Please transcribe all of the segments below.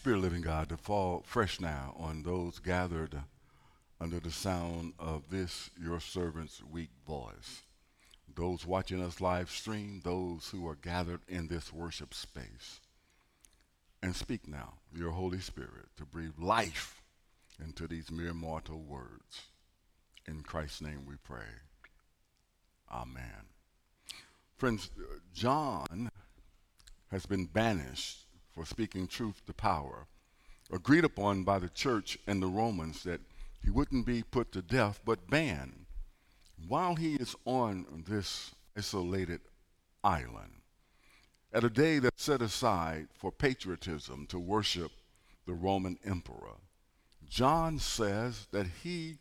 Spirit of living God to fall fresh now on those gathered under the sound of this, your servant's weak voice. Those watching us live stream, those who are gathered in this worship space. And speak now, your Holy Spirit, to breathe life into these mere mortal words. In Christ's name we pray. Amen. Friends, uh, John has been banished for speaking truth to power, agreed upon by the church and the Romans that he wouldn't be put to death but banned while he is on this isolated island at a day that's set aside for patriotism to worship the Roman emperor. John says that he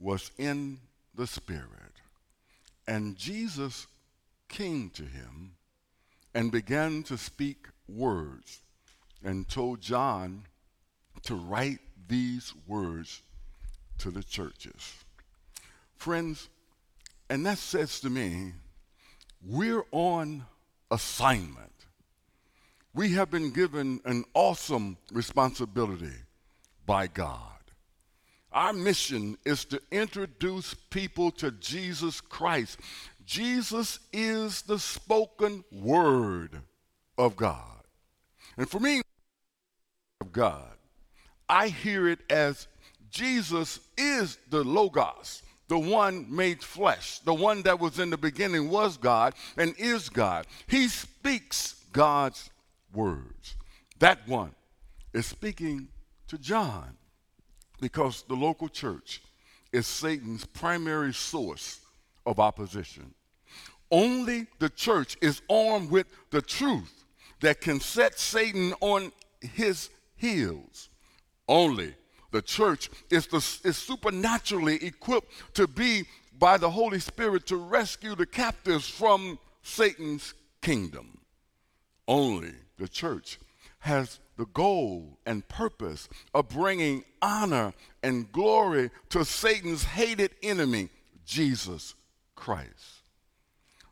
was in the Spirit, and Jesus came to him and began to speak words and told John to write these words to the churches. Friends, and that says to me, we're on assignment. We have been given an awesome responsibility by God. Our mission is to introduce people to Jesus Christ. Jesus is the spoken word of God. And for me, of God, I hear it as Jesus is the Logos, the one made flesh, the one that was in the beginning was God and is God. He speaks God's words. That one is speaking to John because the local church is Satan's primary source of opposition. Only the church is armed with the truth that can set Satan on his heels. Only the church is, the, is supernaturally equipped to be by the Holy Spirit to rescue the captives from Satan's kingdom. Only the church has the goal and purpose of bringing honor and glory to Satan's hated enemy, Jesus Christ.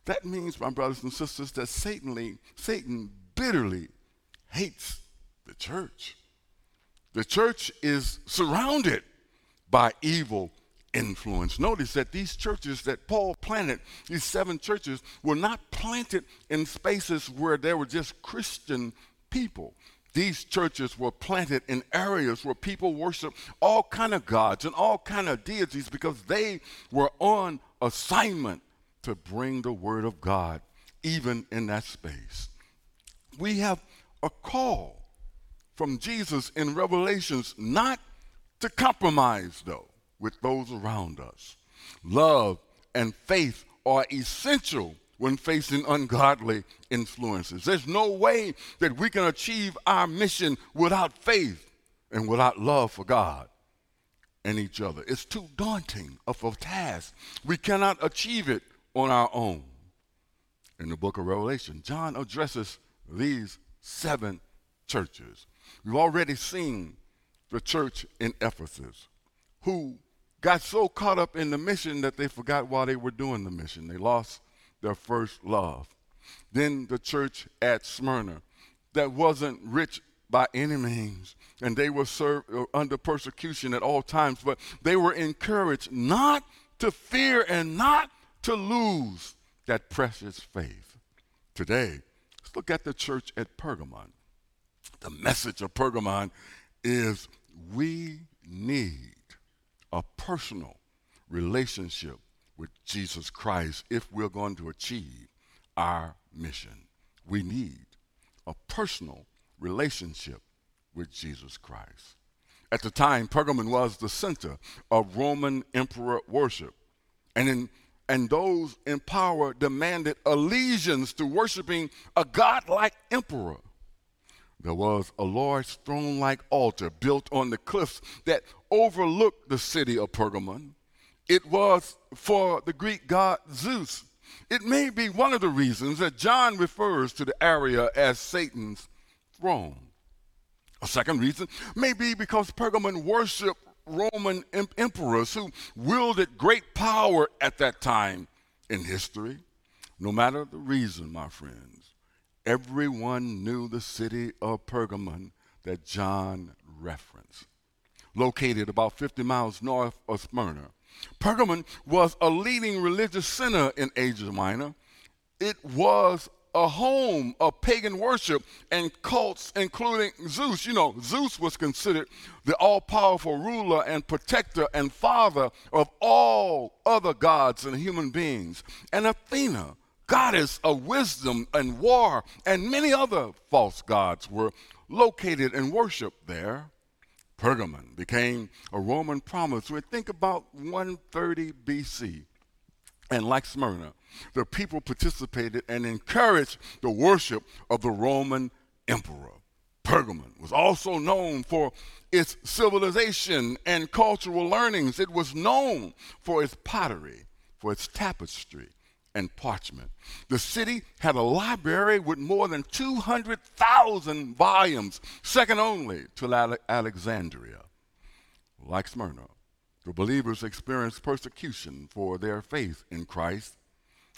That means, my brothers and sisters, that Satan, Satan bitterly hates the church. The church is surrounded by evil influence. Notice that these churches that Paul planted, these seven churches, were not planted in spaces where there were just Christian people. These churches were planted in areas where people worship all kind of gods and all kind of deities because they were on assignment to bring the word of God even in that space. We have a call from Jesus in Revelations not to compromise, though, with those around us. Love and faith are essential when facing ungodly influences. There's no way that we can achieve our mission without faith and without love for God and each other. It's too daunting of a task. We cannot achieve it on our own. In the book of Revelation, John addresses these seven churches. We've already seen the church in Ephesus who got so caught up in the mission that they forgot why they were doing the mission. They lost their first love. Then the church at Smyrna that wasn't rich by any means, and they were served, uh, under persecution at all times, but they were encouraged not to fear and not to lose that precious faith. Today, let's look at the church at Pergamon the message of Pergamon is we need a personal relationship with Jesus Christ if we're going to achieve our mission. We need a personal relationship with Jesus Christ. At the time, Pergamon was the center of Roman emperor worship. And, in, and those in power demanded allegiance to worshiping a godlike emperor there was a large throne like altar built on the cliffs that overlooked the city of Pergamon. It was for the Greek god Zeus. It may be one of the reasons that John refers to the area as Satan's throne. A second reason may be because Pergamon worshiped Roman em- emperors who wielded great power at that time in history. No matter the reason, my friends, Everyone knew the city of Pergamon that John referenced. Located about 50 miles north of Smyrna, Pergamon was a leading religious center in Asia Minor. It was a home of pagan worship and cults, including Zeus. You know, Zeus was considered the all powerful ruler and protector and father of all other gods and human beings. And Athena, goddess of wisdom and war, and many other false gods were located and worshiped there. Pergamon became a Roman province. We think about 130 BC. And like Smyrna, the people participated and encouraged the worship of the Roman emperor. Pergamon was also known for its civilization and cultural learnings. It was known for its pottery, for its tapestry, and parchment. The city had a library with more than 200,000 volumes, second only to Alexandria. Like Smyrna, the believers experienced persecution for their faith in Christ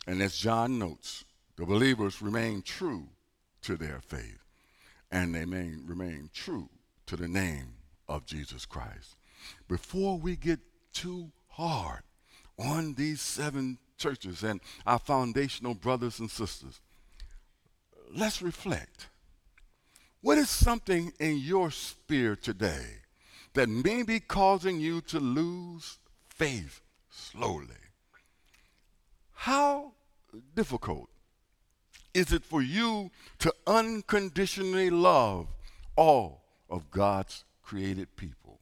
and as John notes, the believers remain true to their faith and they remain true to the name of Jesus Christ. Before we get too hard on these seven churches and our foundational brothers and sisters, let's reflect. What is something in your spirit today that may be causing you to lose faith slowly? How difficult is it for you to unconditionally love all of God's created people?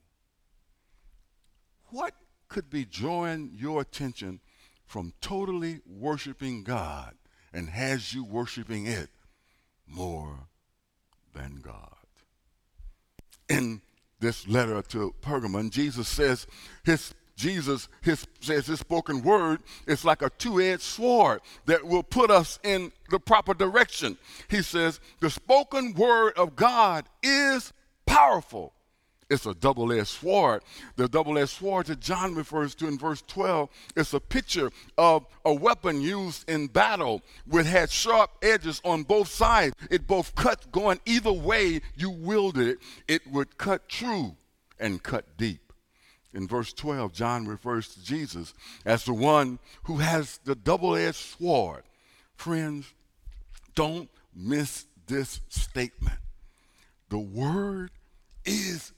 What could be drawing your attention from totally worshiping God and has you worshiping it more than God? In this letter to Pergamon, Jesus says his Jesus his, says his spoken word is like a two edged sword that will put us in the proper direction. He says, the spoken word of God is powerful. It's a double edged sword. The double edged sword that John refers to in verse 12 is a picture of a weapon used in battle which had sharp edges on both sides. It both cut going either way you wielded it, it would cut true and cut deep. In verse 12, John refers to Jesus as the one who has the double edged sword. Friends, don't miss this statement. The Word is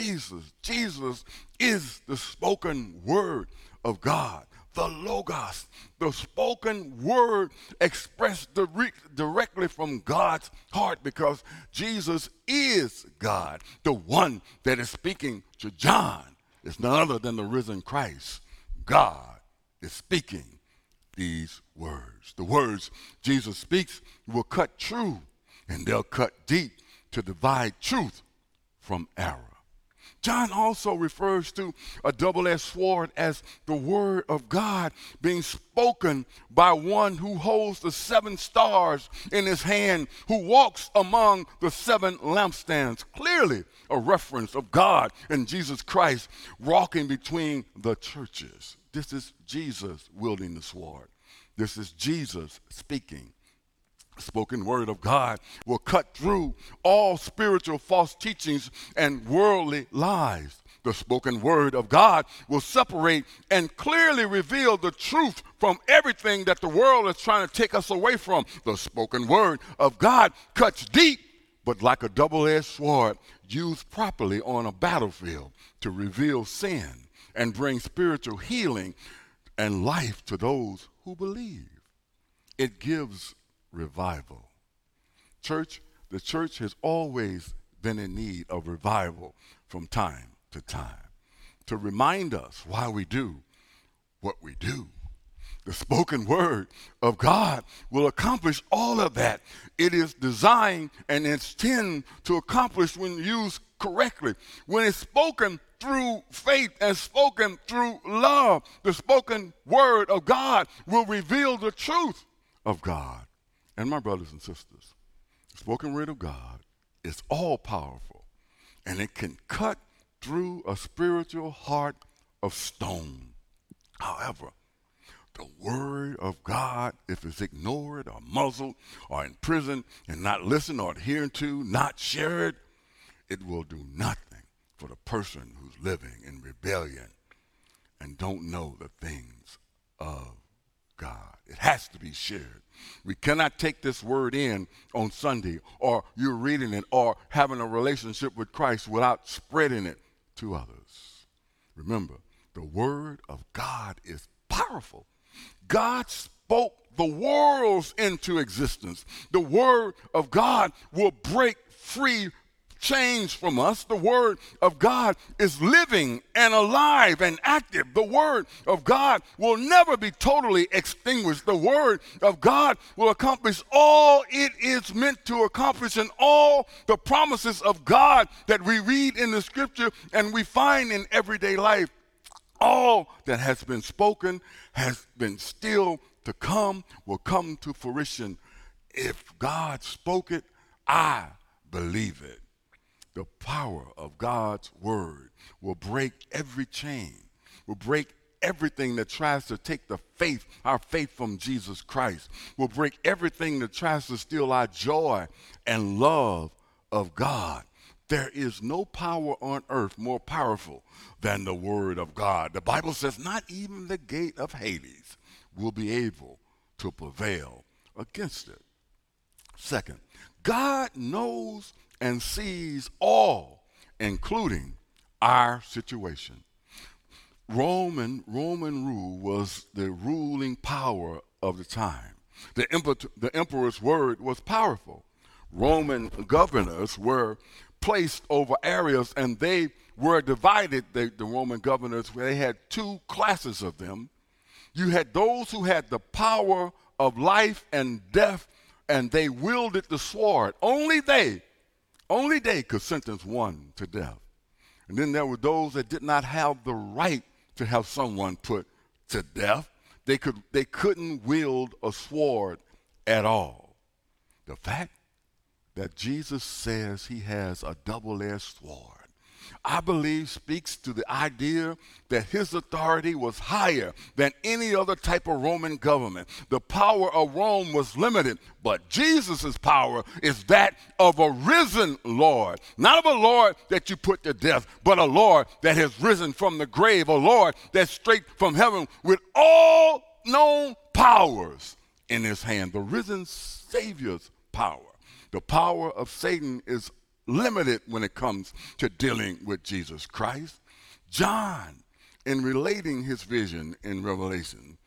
Jesus. Jesus is the spoken Word of God. The Logos, the spoken word expressed directly from God's heart because Jesus is God, the one that is speaking to John is none other than the risen Christ. God is speaking these words. The words Jesus speaks will cut true and they'll cut deep to divide truth from error. John also refers to a double edged sword as the word of God being spoken by one who holds the seven stars in his hand, who walks among the seven lampstands. Clearly, a reference of God and Jesus Christ walking between the churches. This is Jesus wielding the sword. This is Jesus speaking spoken word of God will cut through all spiritual false teachings and worldly lies. The spoken word of God will separate and clearly reveal the truth from everything that the world is trying to take us away from. The spoken word of God cuts deep, but like a double edged sword, used properly on a battlefield to reveal sin and bring spiritual healing and life to those who believe. It gives revival. Church, the church has always been in need of revival from time to time to remind us why we do what we do. The spoken word of God will accomplish all of that. It is designed and intended to accomplish when used correctly. When it's spoken through faith and spoken through love, the spoken word of God will reveal the truth of God and my brothers and sisters, the spoken word of God is all powerful and it can cut through a spiritual heart of stone. However, the word of God, if it's ignored or muzzled or imprisoned and not listened or adhered to, not shared, it will do nothing for the person who's living in rebellion and don't know the things of God. It has to be shared. We cannot take this word in on Sunday or you're reading it or having a relationship with Christ without spreading it to others. Remember, the word of God is powerful. God spoke the worlds into existence. The word of God will break free change from us. The Word of God is living and alive and active. The Word of God will never be totally extinguished. The Word of God will accomplish all it is meant to accomplish and all the promises of God that we read in the Scripture and we find in everyday life. All that has been spoken has been still to come, will come to fruition. If God spoke it, I believe it the power of God's word will break every chain, will break everything that tries to take the faith, our faith from Jesus Christ, will break everything that tries to steal our joy and love of God. There is no power on earth more powerful than the word of God. The Bible says, not even the gate of Hades will be able to prevail against it. Second, God knows and sees all, including our situation. Roman Roman rule was the ruling power of the time. The, emperor, the emperor's word was powerful. Roman governors were placed over areas and they were divided, the, the Roman governors, they had two classes of them. You had those who had the power of life and death, and they wielded the sword. Only they only they could sentence one to death. And then there were those that did not have the right to have someone put to death. They, could, they couldn't wield a sword at all. The fact that Jesus says he has a double edged sword I believe speaks to the idea that his authority was higher than any other type of Roman government. The power of Rome was limited, but Jesus' power is that of a risen Lord. Not of a Lord that you put to death, but a Lord that has risen from the grave, a Lord that's straight from heaven with all known powers in his hand. The risen Savior's power. The power of Satan is limited when it comes to dealing with Jesus Christ. John, in relating his vision in Revelation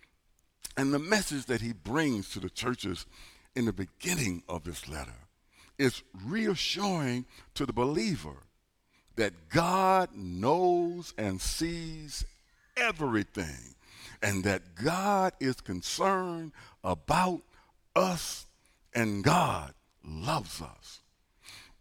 and the message that he brings to the churches in the beginning of this letter, is reassuring to the believer that God knows and sees everything and that God is concerned about us and God loves us.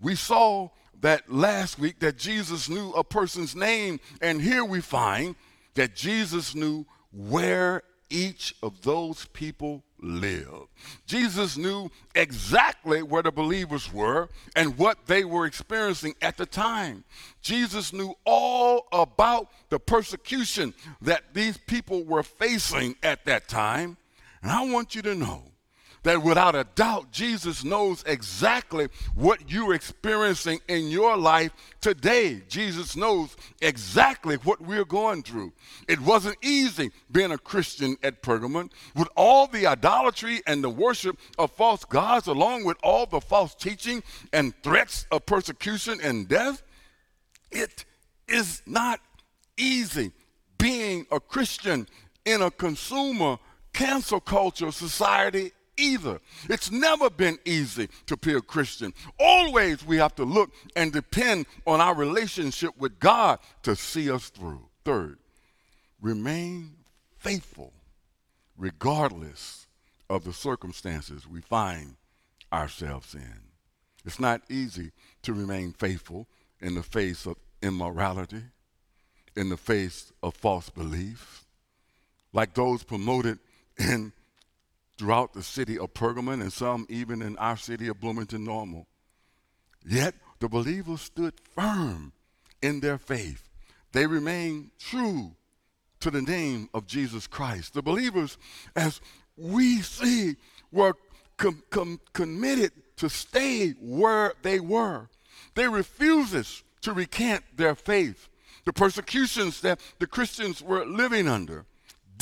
We saw that last week that Jesus knew a person's name, and here we find that Jesus knew where each of those people lived. Jesus knew exactly where the believers were and what they were experiencing at the time. Jesus knew all about the persecution that these people were facing at that time. And I want you to know that without a doubt, Jesus knows exactly what you're experiencing in your life today. Jesus knows exactly what we're going through. It wasn't easy being a Christian at Pergamon with all the idolatry and the worship of false gods, along with all the false teaching and threats of persecution and death. It is not easy being a Christian in a consumer cancel culture society either. It's never been easy to be a Christian. Always we have to look and depend on our relationship with God to see us through. Third, remain faithful regardless of the circumstances we find ourselves in. It's not easy to remain faithful in the face of immorality, in the face of false beliefs, like those promoted in throughout the city of Pergamon and some even in our city of Bloomington Normal. Yet the believers stood firm in their faith. They remained true to the name of Jesus Christ. The believers, as we see, were com- com- committed to stay where they were. They refuses to recant their faith. The persecutions that the Christians were living under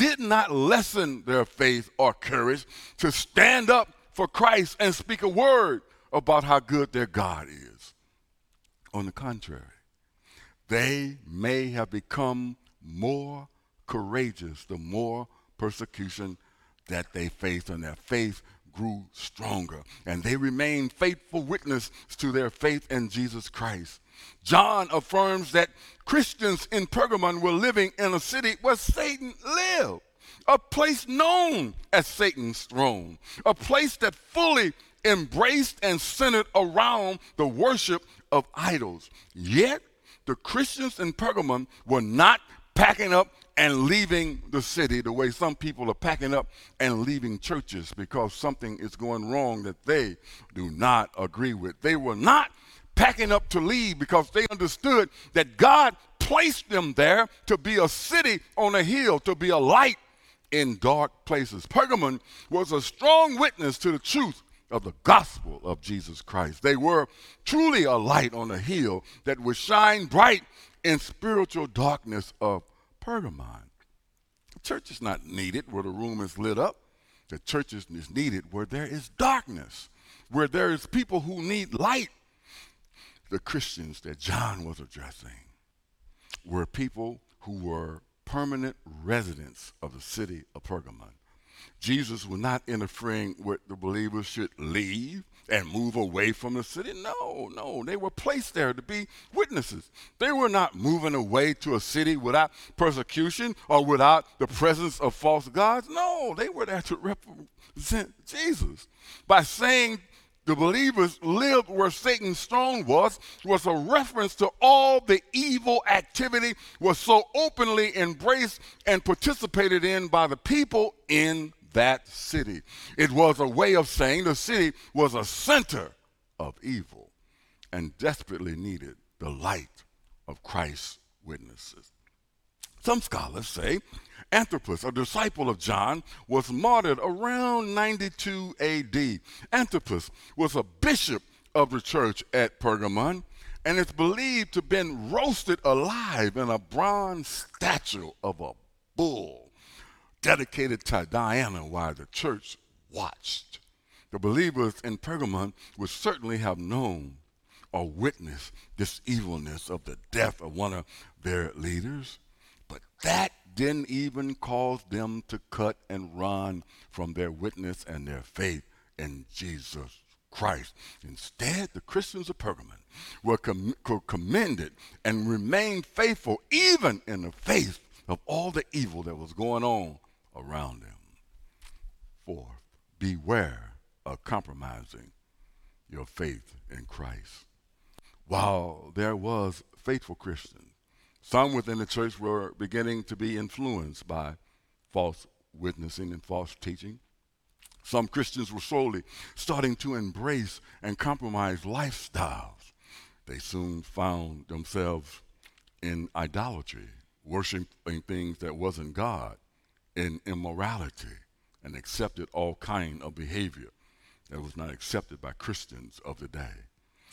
did not lessen their faith or courage to stand up for Christ and speak a word about how good their God is. On the contrary, they may have become more courageous the more persecution that they faced, and their faith grew stronger. And they remained faithful witnesses to their faith in Jesus Christ. John affirms that Christians in Pergamon were living in a city where Satan lived, a place known as Satan's throne, a place that fully embraced and centered around the worship of idols. Yet, the Christians in Pergamon were not packing up and leaving the city the way some people are packing up and leaving churches because something is going wrong that they do not agree with. They were not packing up to leave because they understood that God placed them there to be a city on a hill, to be a light in dark places. Pergamon was a strong witness to the truth of the gospel of Jesus Christ. They were truly a light on a hill that would shine bright in spiritual darkness of Pergamon. The church is not needed where the room is lit up. The church is needed where there is darkness, where there is people who need light. The Christians that John was addressing were people who were permanent residents of the city of Pergamon. Jesus was not interfering with the believers should leave and move away from the city. No, no, they were placed there to be witnesses. They were not moving away to a city without persecution or without the presence of false gods. No, they were there to represent Jesus. By saying the believers lived where Satan's throne was, was a reference to all the evil activity was so openly embraced and participated in by the people in that city. It was a way of saying the city was a center of evil and desperately needed the light of Christ's witnesses. Some scholars say Antipas, a disciple of John, was martyred around 92 AD. Antipas was a bishop of the church at Pergamon, and it's believed to have been roasted alive in a bronze statue of a bull dedicated to Diana while the church watched. The believers in Pergamon would certainly have known or witnessed this evilness of the death of one of their leaders, that didn't even cause them to cut and run from their witness and their faith in Jesus Christ. Instead, the Christians of Pergamon were, com- were commended and remained faithful even in the face of all the evil that was going on around them. Fourth, beware of compromising your faith in Christ. While there was faithful Christians some within the church were beginning to be influenced by false witnessing and false teaching. Some Christians were slowly starting to embrace and compromise lifestyles. They soon found themselves in idolatry, worshiping things that wasn't God, in immorality, and accepted all kind of behavior that was not accepted by Christians of the day.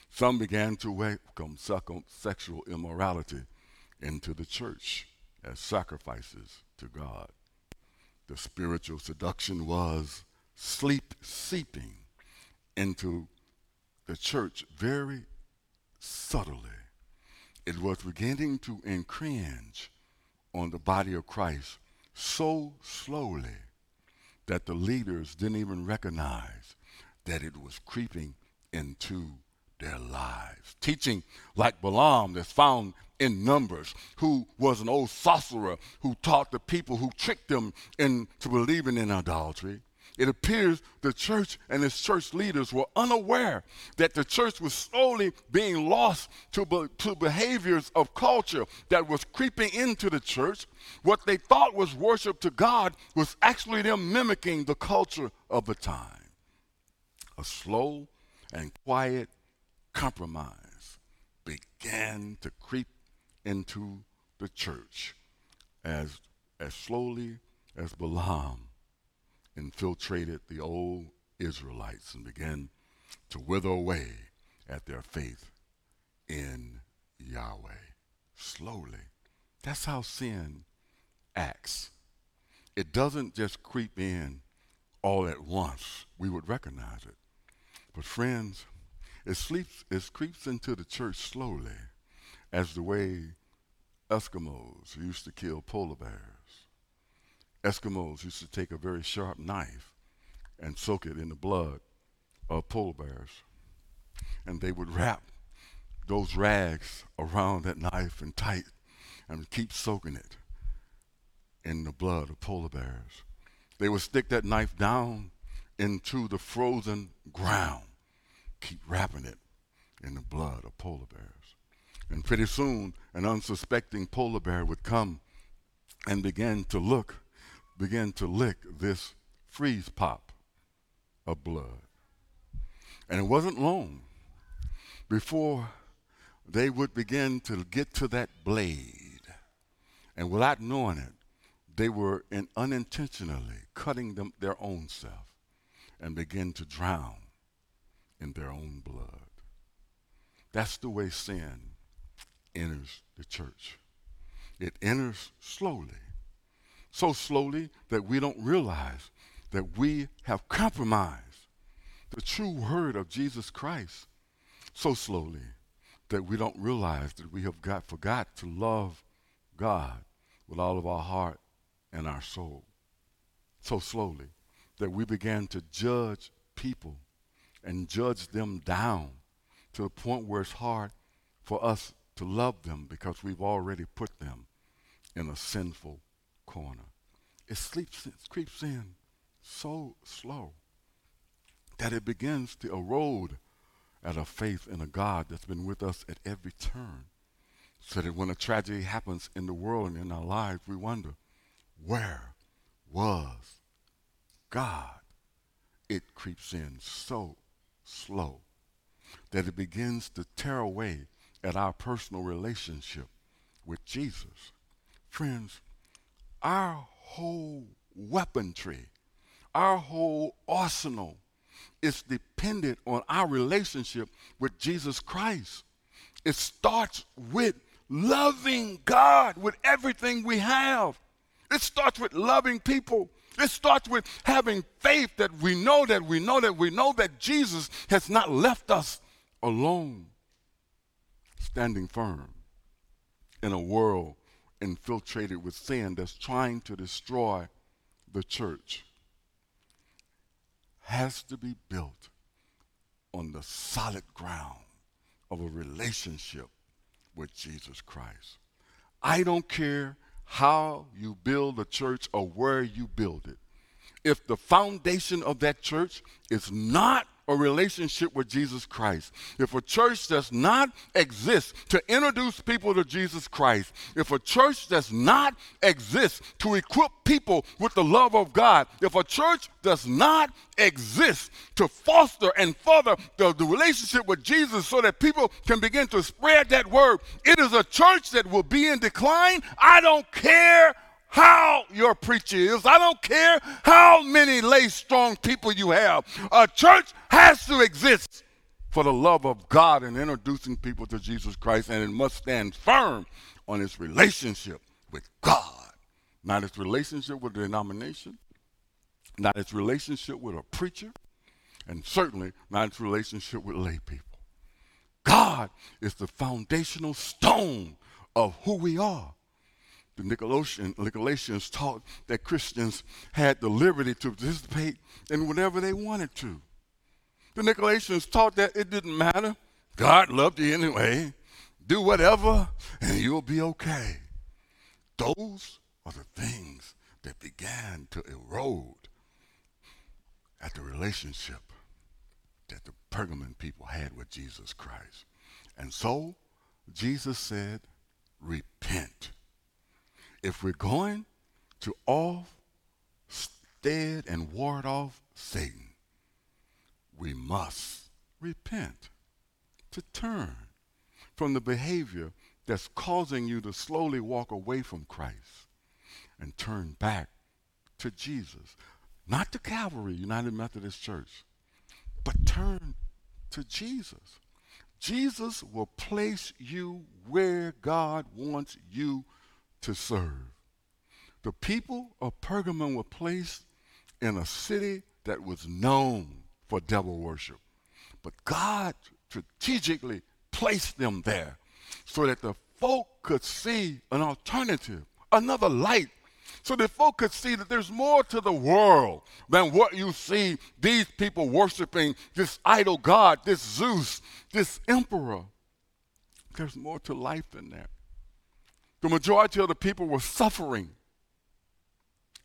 Some began to welcome sexual immorality into the church as sacrifices to God. The spiritual seduction was sleep seeping into the church very subtly. It was beginning to encroach on the body of Christ so slowly that the leaders didn't even recognize that it was creeping into their lives. Teaching like Balaam that's found in Numbers, who was an old sorcerer who taught the people, who tricked them into believing in idolatry. It appears the church and its church leaders were unaware that the church was slowly being lost to, be, to behaviors of culture that was creeping into the church. What they thought was worship to God was actually them mimicking the culture of the time. A slow and quiet compromise began to creep into the church as, as slowly as Balaam infiltrated the old Israelites and began to wither away at their faith in Yahweh. Slowly. That's how sin acts. It doesn't just creep in all at once. We would recognize it. But friends, it, sleeps, it creeps into the church slowly, as the way Eskimos used to kill polar bears. Eskimos used to take a very sharp knife and soak it in the blood of polar bears. And they would wrap those rags around that knife and tight and keep soaking it in the blood of polar bears. They would stick that knife down into the frozen ground, keep wrapping it in the blood of polar bears. And pretty soon, an unsuspecting polar bear would come and begin to look, begin to lick this freeze pop of blood. And it wasn't long before they would begin to get to that blade. And without knowing it, they were in unintentionally cutting them their own self and begin to drown in their own blood. That's the way sin enters the church. It enters slowly, so slowly that we don't realize that we have compromised the true word of Jesus Christ so slowly that we don't realize that we have got forgot to love God with all of our heart and our soul so slowly that we began to judge people and judge them down to the point where it's hard for us to love them because we've already put them in a sinful corner. It, sleeps, it creeps in so slow that it begins to erode at a faith in a God that's been with us at every turn. So that when a tragedy happens in the world and in our lives, we wonder, where was God? It creeps in so slow that it begins to tear away at our personal relationship with Jesus. Friends, our whole weaponry, our whole arsenal is dependent on our relationship with Jesus Christ. It starts with loving God with everything we have. It starts with loving people. It starts with having faith that we know that we know that we know that Jesus has not left us alone, standing firm in a world infiltrated with sin that's trying to destroy the church has to be built on the solid ground of a relationship with Jesus Christ. I don't care how you build a church or where you build it. If the foundation of that church is not a relationship with Jesus Christ, if a church does not exist to introduce people to Jesus Christ, if a church does not exist to equip people with the love of God, if a church does not exist to foster and further the, the relationship with Jesus so that people can begin to spread that word, it is a church that will be in decline. I don't care how your preacher is. I don't care how many lay strong people you have. A church has to exist for the love of God and introducing people to Jesus Christ, and it must stand firm on its relationship with God, not its relationship with the denomination, not its relationship with a preacher, and certainly not its relationship with lay people. God is the foundational stone of who we are the Nicolaitans taught that Christians had the liberty to participate in whatever they wanted to. The Nicolaitans taught that it didn't matter. God loved you anyway. Do whatever and you'll be okay. Those are the things that began to erode at the relationship that the Pergamon people had with Jesus Christ. And so Jesus said, repent if we're going to off stead and ward off Satan, we must repent, to turn from the behavior that's causing you to slowly walk away from Christ and turn back to Jesus. Not to Calvary United Methodist Church, but turn to Jesus. Jesus will place you where God wants you to serve. The people of Pergamum were placed in a city that was known for devil worship. But God strategically placed them there so that the folk could see an alternative, another light, so that folk could see that there's more to the world than what you see these people worshiping this idol god, this Zeus, this emperor. There's more to life than that. The majority of the people were suffering.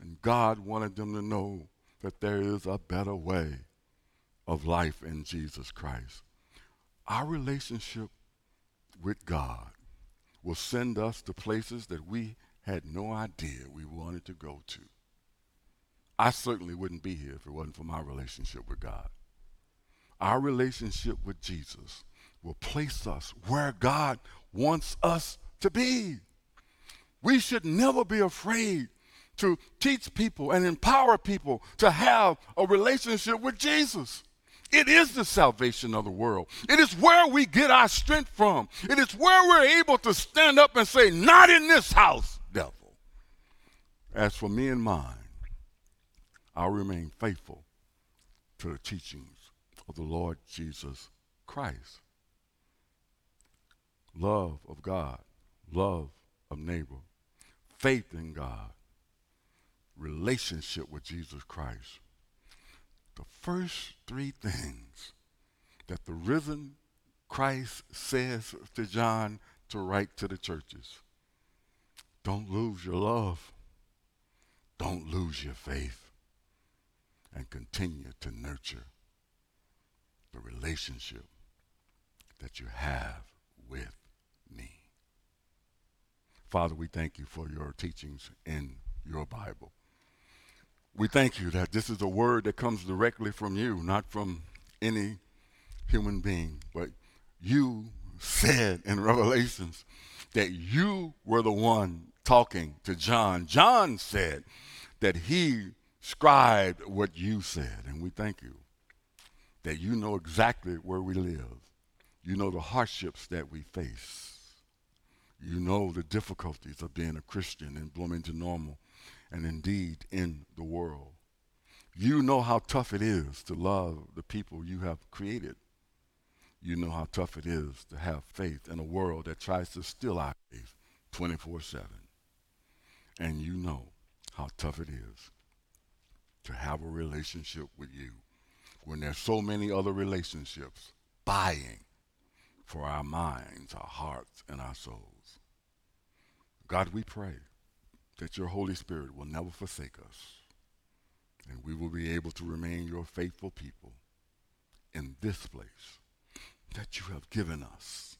And God wanted them to know that there is a better way of life in Jesus Christ. Our relationship with God will send us to places that we had no idea we wanted to go to. I certainly wouldn't be here if it wasn't for my relationship with God. Our relationship with Jesus will place us where God wants us to be. We should never be afraid to teach people and empower people to have a relationship with Jesus. It is the salvation of the world. It is where we get our strength from. It is where we're able to stand up and say, Not in this house, devil. As for me and mine, I'll remain faithful to the teachings of the Lord Jesus Christ. Love of God, love of neighbor, faith in God, relationship with Jesus Christ the first three things that the risen Christ says to John to write to the churches. Don't lose your love. Don't lose your faith. And continue to nurture the relationship that you have with. Father, we thank you for your teachings in your Bible. We thank you that this is a word that comes directly from you, not from any human being, but you said in Revelations that you were the one talking to John. John said that he scribed what you said, and we thank you that you know exactly where we live. You know the hardships that we face. You know the difficulties of being a Christian in Bloomington Normal and indeed in the world. You know how tough it is to love the people you have created. You know how tough it is to have faith in a world that tries to steal our faith 24 7. And you know how tough it is to have a relationship with you when there's so many other relationships buying for our minds, our hearts, and our souls. God, we pray that your Holy Spirit will never forsake us, and we will be able to remain your faithful people in this place that you have given us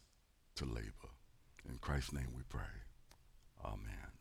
to labor. In Christ's name we pray. Amen.